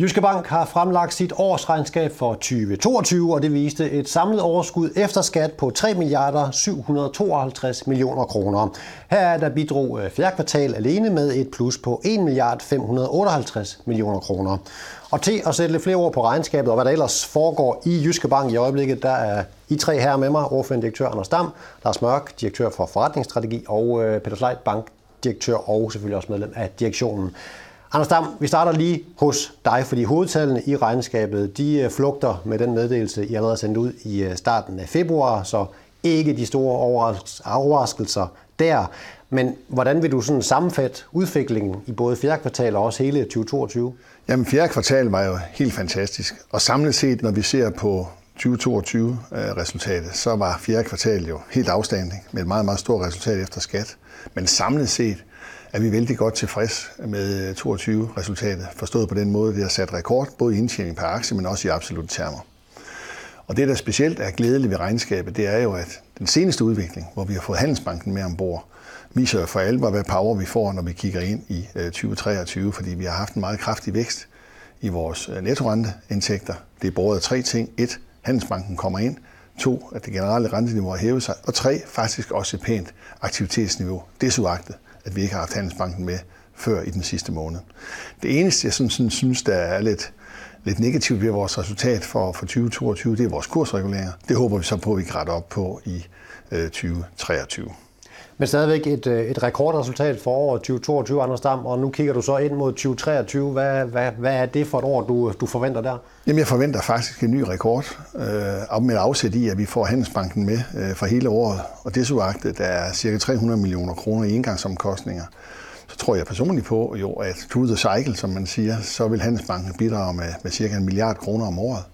Jyske Bank har fremlagt sit årsregnskab for 2022, og det viste et samlet overskud efter skat på 3 milliarder 752 millioner kroner. Her er der bidrog øh, fjerde kvartal alene med et plus på 1 milliard 558 millioner kroner. Og til at sætte lidt flere ord på regnskabet og hvad der ellers foregår i Jyske Bank i øjeblikket, der er I tre her med mig, ordførende direktør Anders Dam, Lars Mørk, direktør for forretningsstrategi, og øh, Peter Sleit, bankdirektør og selvfølgelig også medlem af direktionen. Anders Dam, vi starter lige hos dig, fordi hovedtallene i regnskabet, de øh, flugter med den meddelelse, I allerede sendt ud i øh, starten af februar, så ikke de store overraskelser der. Men hvordan vil du sådan sammenfatte udviklingen i både fjerde kvartal og også hele 2022? Jamen, fjerde kvartal var jo helt fantastisk. Og samlet set, når vi ser på 2022-resultatet, øh, så var fjerde kvartal jo helt afstanding med et meget, meget stort resultat efter skat. Men samlet set, er vi vældig godt tilfreds med øh, 22-resultatet, forstået på den måde, vi har sat rekord, både i indtjening per aktie, men også i absolutte termer. Og det, der specielt er glædeligt ved regnskabet, det er jo, at den seneste udvikling, hvor vi har fået Handelsbanken med ombord, viser for alvor, hvad power vi får, når vi kigger ind i øh, 2023, fordi vi har haft en meget kraftig vækst i vores nettorenteindtægter. Det er af tre ting. Et, Handelsbanken kommer ind. To, at det generelle renteniveau har hævet sig. Og tre, faktisk også et pænt aktivitetsniveau. Det suagtet at vi ikke har haft Handelsbanken med før i den sidste måned. Det eneste, jeg sådan, sådan, synes, der er lidt, lidt negativt ved vores resultat for, for 2022, det er vores kursreguleringer. Det håber vi så på, at vi kan rette op på i øh, 2023. Men stadigvæk et, øh, et rekordresultat for året 2022, Anders Dam, og nu kigger du så ind mod 2023. Hvad, hvad, hvad er det for et år, du, du forventer der? Jamen, jeg forventer faktisk en ny rekord, øh, med afsæt i, at vi får Handelsbanken med øh, for hele året. Og det der er cirka 300 millioner kroner i engangsomkostninger Så tror jeg personligt på, jo, at through the cycle, som man siger, så vil Handelsbanken bidrage med, med cirka en milliard kroner om året.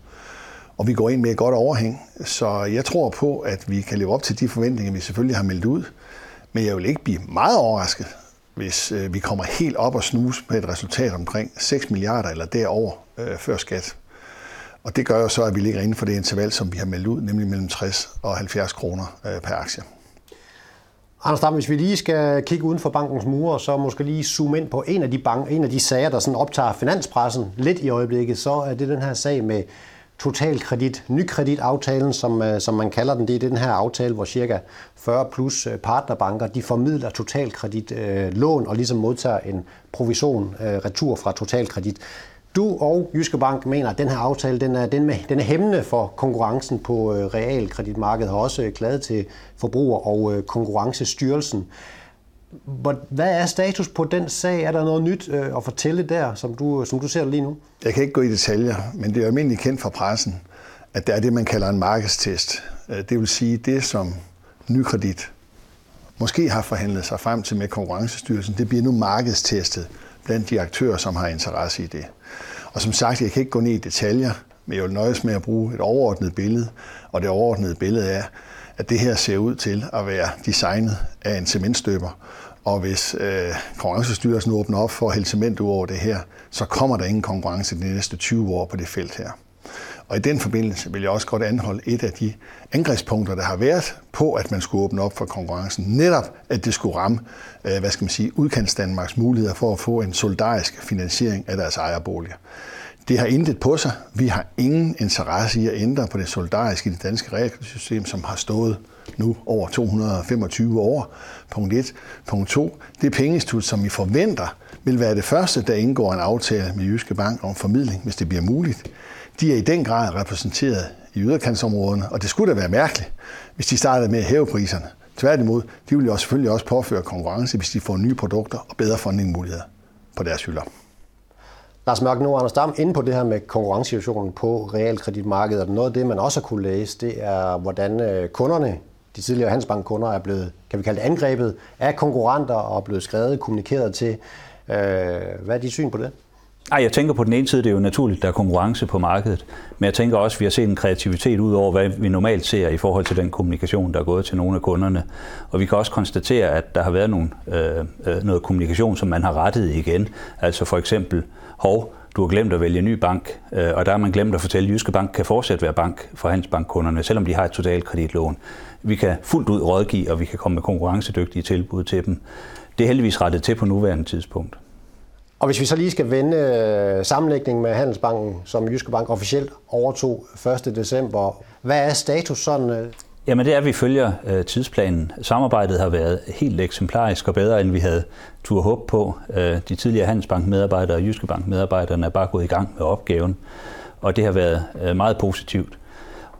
Og vi går ind med et godt overhæng, så jeg tror på, at vi kan leve op til de forventninger, vi selvfølgelig har meldt ud. Men jeg vil ikke blive meget overrasket, hvis øh, vi kommer helt op og snuse med et resultat omkring 6 milliarder eller derover øh, før skat. Og det gør jo så, at vi ligger inden for det interval, som vi har meldt ud, nemlig mellem 60 og 70 kroner øh, per aktie. Anders Dam, hvis vi lige skal kigge uden for bankens mure, så måske lige zoome ind på en af de, bank, en af de sager, der sådan optager finanspressen lidt i øjeblikket, så er det den her sag med totalkredit, nykreditaftalen, som, øh, som man kalder den. Det er den her aftale, hvor cirka 40 plus øh, partnerbanker, de formidler totalkredit øh, lån og ligesom modtager en provision øh, retur fra totalkredit. Du og Jyske Bank mener, at den her aftale den er, den, med, den er hæmmende for konkurrencen på øh, realkreditmarkedet, har også klaget til Forbruger- og øh, Konkurrencestyrelsen. Hvad er status på den sag? Er der noget nyt øh, at fortælle der, som du, øh, som du ser lige nu? Jeg kan ikke gå i detaljer, men det er almindeligt kendt fra pressen, at der er det, man kalder en markedstest. Øh, det vil sige, det som nykredit måske har forhandlet sig frem til med konkurrencestyrelsen, det bliver nu markedstestet blandt de aktører, som har interesse i det. Og som sagt, jeg kan ikke gå ned i detaljer, men jeg vil nøjes med at bruge et overordnet billede, og det overordnede billede er, at det her ser ud til at være designet af en cementstøber, og hvis øh, konkurrencestyrelsen åbner op for at hælde cement ud over det her, så kommer der ingen konkurrence de næste 20 år på det felt her. Og i den forbindelse vil jeg også godt anholde et af de angrebspunkter, der har været på, at man skulle åbne op for konkurrencen. Netop, at det skulle ramme, øh, hvad skal man sige, udkants Danmarks muligheder for at få en solidarisk finansiering af deres ejerboliger. Det har intet på sig. Vi har ingen interesse i at ændre på det solidariske i det danske realkreditsystem, som har stået nu over 225 år. Punkt 1. Punkt 2. Det pengeinstitut, som vi forventer, vil være det første, der indgår en aftale med Jyske Bank om formidling, hvis det bliver muligt. De er i den grad repræsenteret i yderkantsområderne, og det skulle da være mærkeligt, hvis de startede med at hæve priserne. Tværtimod, de vil jo selvfølgelig også påføre konkurrence, hvis de får nye produkter og bedre fundingmuligheder på deres hylder. Lars Mørk, nu Anders Dam, inde på det her med konkurrencesituationen på realkreditmarkedet, og noget af det, man også har kunne læse, det er, hvordan øh, kunderne, de tidligere Handelsbankkunder, er blevet, kan vi kalde det, angrebet af konkurrenter og er blevet skrevet, kommunikeret til. Øh, hvad er dit syn på det? Ej, jeg tænker på den ene side, det er jo naturligt, der er konkurrence på markedet. Men jeg tænker også, at vi har set en kreativitet ud over, hvad vi normalt ser i forhold til den kommunikation, der er gået til nogle af kunderne. Og vi kan også konstatere, at der har været nogle, øh, øh noget kommunikation, som man har rettet igen. Altså for eksempel, hov, du har glemt at vælge en ny bank, øh, og der har man glemt at fortælle, at Jyske Bank kan fortsat være bank for handelsbankkunderne, selvom de har et totalkreditlån. Vi kan fuldt ud rådgive, og vi kan komme med konkurrencedygtige tilbud til dem. Det er heldigvis rettet til på nuværende tidspunkt. Og hvis vi så lige skal vende øh, sammenlægningen med Handelsbanken, som Jyske Bank officielt overtog 1. december, hvad er status sådan? Øh? Jamen det er, at vi følger øh, tidsplanen. Samarbejdet har været helt eksemplarisk og bedre, end vi havde tur håb på. Øh, de tidligere Handelsbank-medarbejdere og Jyske Bank-medarbejderne er bare gået i gang med opgaven, og det har været øh, meget positivt.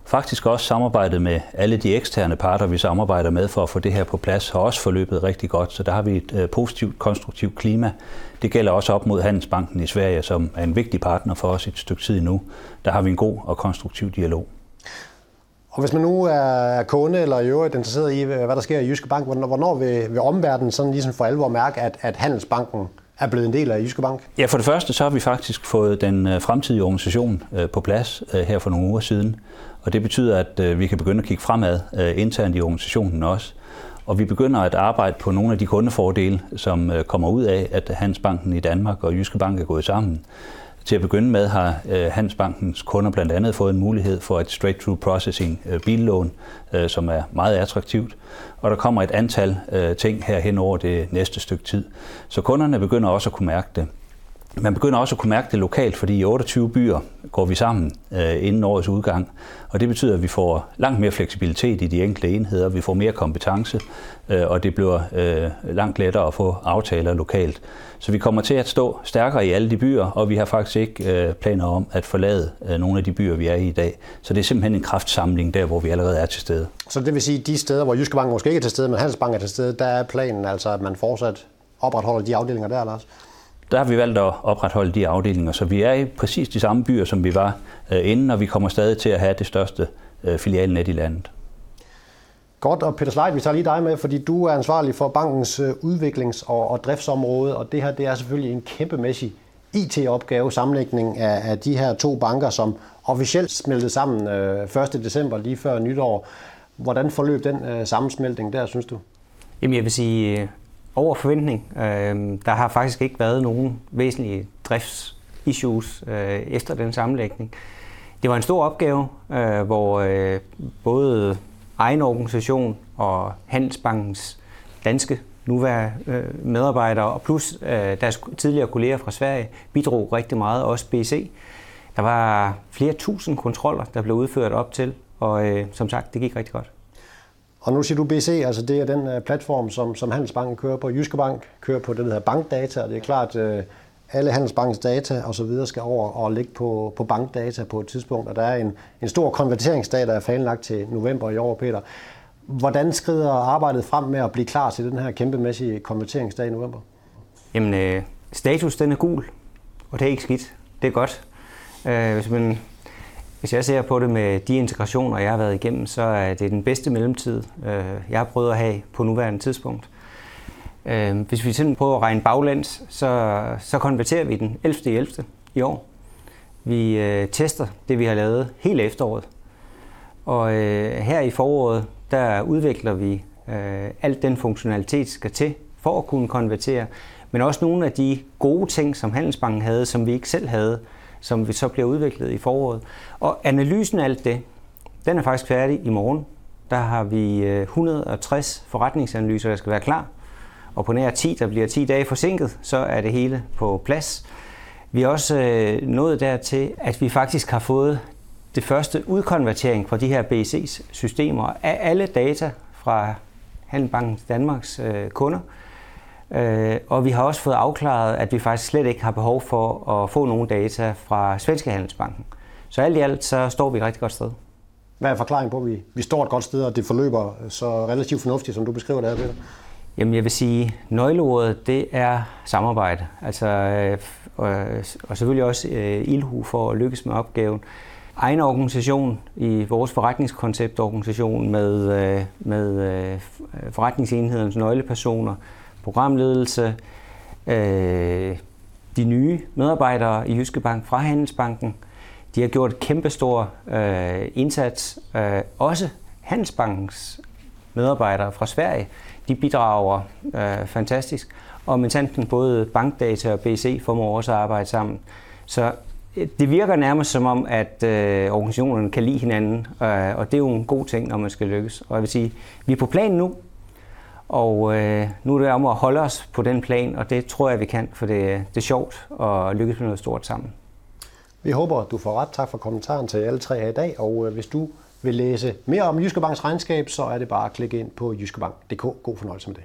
Faktisk også samarbejdet med alle de eksterne parter, vi samarbejder med for at få det her på plads, har også forløbet rigtig godt. Så der har vi et øh, positivt, konstruktivt klima. Det gælder også op mod Handelsbanken i Sverige, som er en vigtig partner for os et stykke tid nu. Der har vi en god og konstruktiv dialog. Og hvis man nu er kunde eller i øvrigt interesseret i, hvad der sker i Jyske Bank, hvornår vil, vil omverdenen sådan ligesom for alvor mærke, at, at Handelsbanken er blevet en del af Jyske Bank? Ja, for det første så har vi faktisk fået den øh, fremtidige organisation øh, på plads øh, her for nogle uger siden. Og det betyder, at vi kan begynde at kigge fremad internt i organisationen også. Og vi begynder at arbejde på nogle af de kundefordele, som kommer ud af, at Handelsbanken i Danmark og Jyske Bank er gået sammen. Til at begynde med har øh, Handelsbankens kunder blandt andet fået en mulighed for et straight-through processing øh, billån, øh, som er meget attraktivt. Og der kommer et antal øh, ting her hen over det næste stykke tid. Så kunderne begynder også at kunne mærke det. Man begynder også at kunne mærke det lokalt, fordi i 28 byer går vi sammen øh, inden årets udgang. Og det betyder, at vi får langt mere fleksibilitet i de enkelte enheder, vi får mere kompetence, øh, og det bliver øh, langt lettere at få aftaler lokalt. Så vi kommer til at stå stærkere i alle de byer, og vi har faktisk ikke øh, planer om at forlade øh, nogle af de byer, vi er i i dag. Så det er simpelthen en kraftsamling der, hvor vi allerede er til stede. Så det vil sige, at de steder, hvor Jyske Bank måske ikke er til stede, men Handelsbank er til stede, der er planen altså, at man fortsat opretholder de afdelinger der, Lars? Der har vi valgt at opretholde de afdelinger, så vi er i præcis de samme byer, som vi var øh, inden, og vi kommer stadig til at have det største øh, filialnet i landet. Godt, og Peter Sleit, vi tager lige dig med, fordi du er ansvarlig for bankens øh, udviklings- og, og driftsområde, og det her det er selvfølgelig en kæmpemæssig IT-opgave, sammenlægning af, af de her to banker, som officielt smeltede sammen øh, 1. december lige før nytår. Hvordan forløb den øh, sammensmeltning der, synes du? Jamen jeg vil sige, over forventning. Øh, der har faktisk ikke været nogen væsentlige driftsissues øh, efter den sammenlægning. Det var en stor opgave, øh, hvor øh, både egen organisation og Handelsbankens danske nuværende øh, medarbejdere og plus øh, deres tidligere kolleger fra Sverige bidrog rigtig meget, også BC. Der var flere tusind kontroller, der blev udført op til, og øh, som sagt, det gik rigtig godt. Og nu siger du BC, altså det er den øh, platform, som, som Handelsbanken kører på. Jyske Bank kører på det, der hedder bankdata, og det er klart, øh, alle Handelsbankens data og så videre skal over og ligge på, på bankdata på et tidspunkt, og der er en, en stor konverteringsdag, der er planlagt til november i år, Peter. Hvordan skrider arbejdet frem med at blive klar til den her kæmpemæssige konverteringsdag i november? Jamen, øh, status den er gul, og det er ikke skidt. Det er godt. Øh, hvis man hvis jeg ser på det med de integrationer, jeg har været igennem, så er det den bedste mellemtid, øh, jeg har prøvet at have på nuværende tidspunkt. Øh, hvis vi sådan prøver at regne baglæns, så, så konverterer vi den 11. 11. i år. Vi øh, tester det, vi har lavet hele efteråret. Og øh, her i foråret, der udvikler vi øh, alt den funktionalitet, skal til for at kunne konvertere, men også nogle af de gode ting, som Handelsbanken havde, som vi ikke selv havde, som vi så bliver udviklet i foråret. Og analysen af alt det, den er faktisk færdig i morgen. Der har vi øh, 160 forretningsanalyser, der skal være klar. Og på nær 10, der bliver 10 dage forsinket, så er det hele på plads. Vi er også øh, nået dertil, at vi faktisk har fået det første udkonvertering fra de her BC's systemer af alle data fra Handelsbanken Danmarks øh, kunder Øh, og vi har også fået afklaret, at vi faktisk slet ikke har behov for at få nogle data fra Svenske Handelsbanken. Så alt i alt, så står vi et rigtig godt sted. Hvad er forklaringen på, at vi, vi står et godt sted, og det forløber så relativt fornuftigt, som du beskriver det her, Peter? Jamen, jeg vil sige, nøgleordet, det er samarbejde. Altså, øh, og selvfølgelig også øh, ilhu for at lykkes med opgaven. Egen organisation i vores forretningskonceptorganisation med, øh, med forretningsenhedens nøglepersoner, programledelse, øh, de nye medarbejdere i Jyske Bank fra Handelsbanken. De har gjort et kæmpestor øh, indsats. Øh, også Handelsbankens medarbejdere fra Sverige, de bidrager øh, fantastisk. Og med tanken både Bankdata og BC formår også at arbejde sammen. Så øh, det virker nærmest som om, at øh, organisationerne kan lide hinanden, øh, og det er jo en god ting, når man skal lykkes. Og jeg vil sige, vi er på planen nu, og øh, nu er det om at holde os på den plan, og det tror jeg, vi kan, for det, det er sjovt at lykkes med noget stort sammen. Vi håber, at du får ret. Tak for kommentaren til alle tre her i dag. Og øh, hvis du vil læse mere om Jyske Banks regnskab, så er det bare at klikke ind på jyskebank.dk. God fornøjelse med det.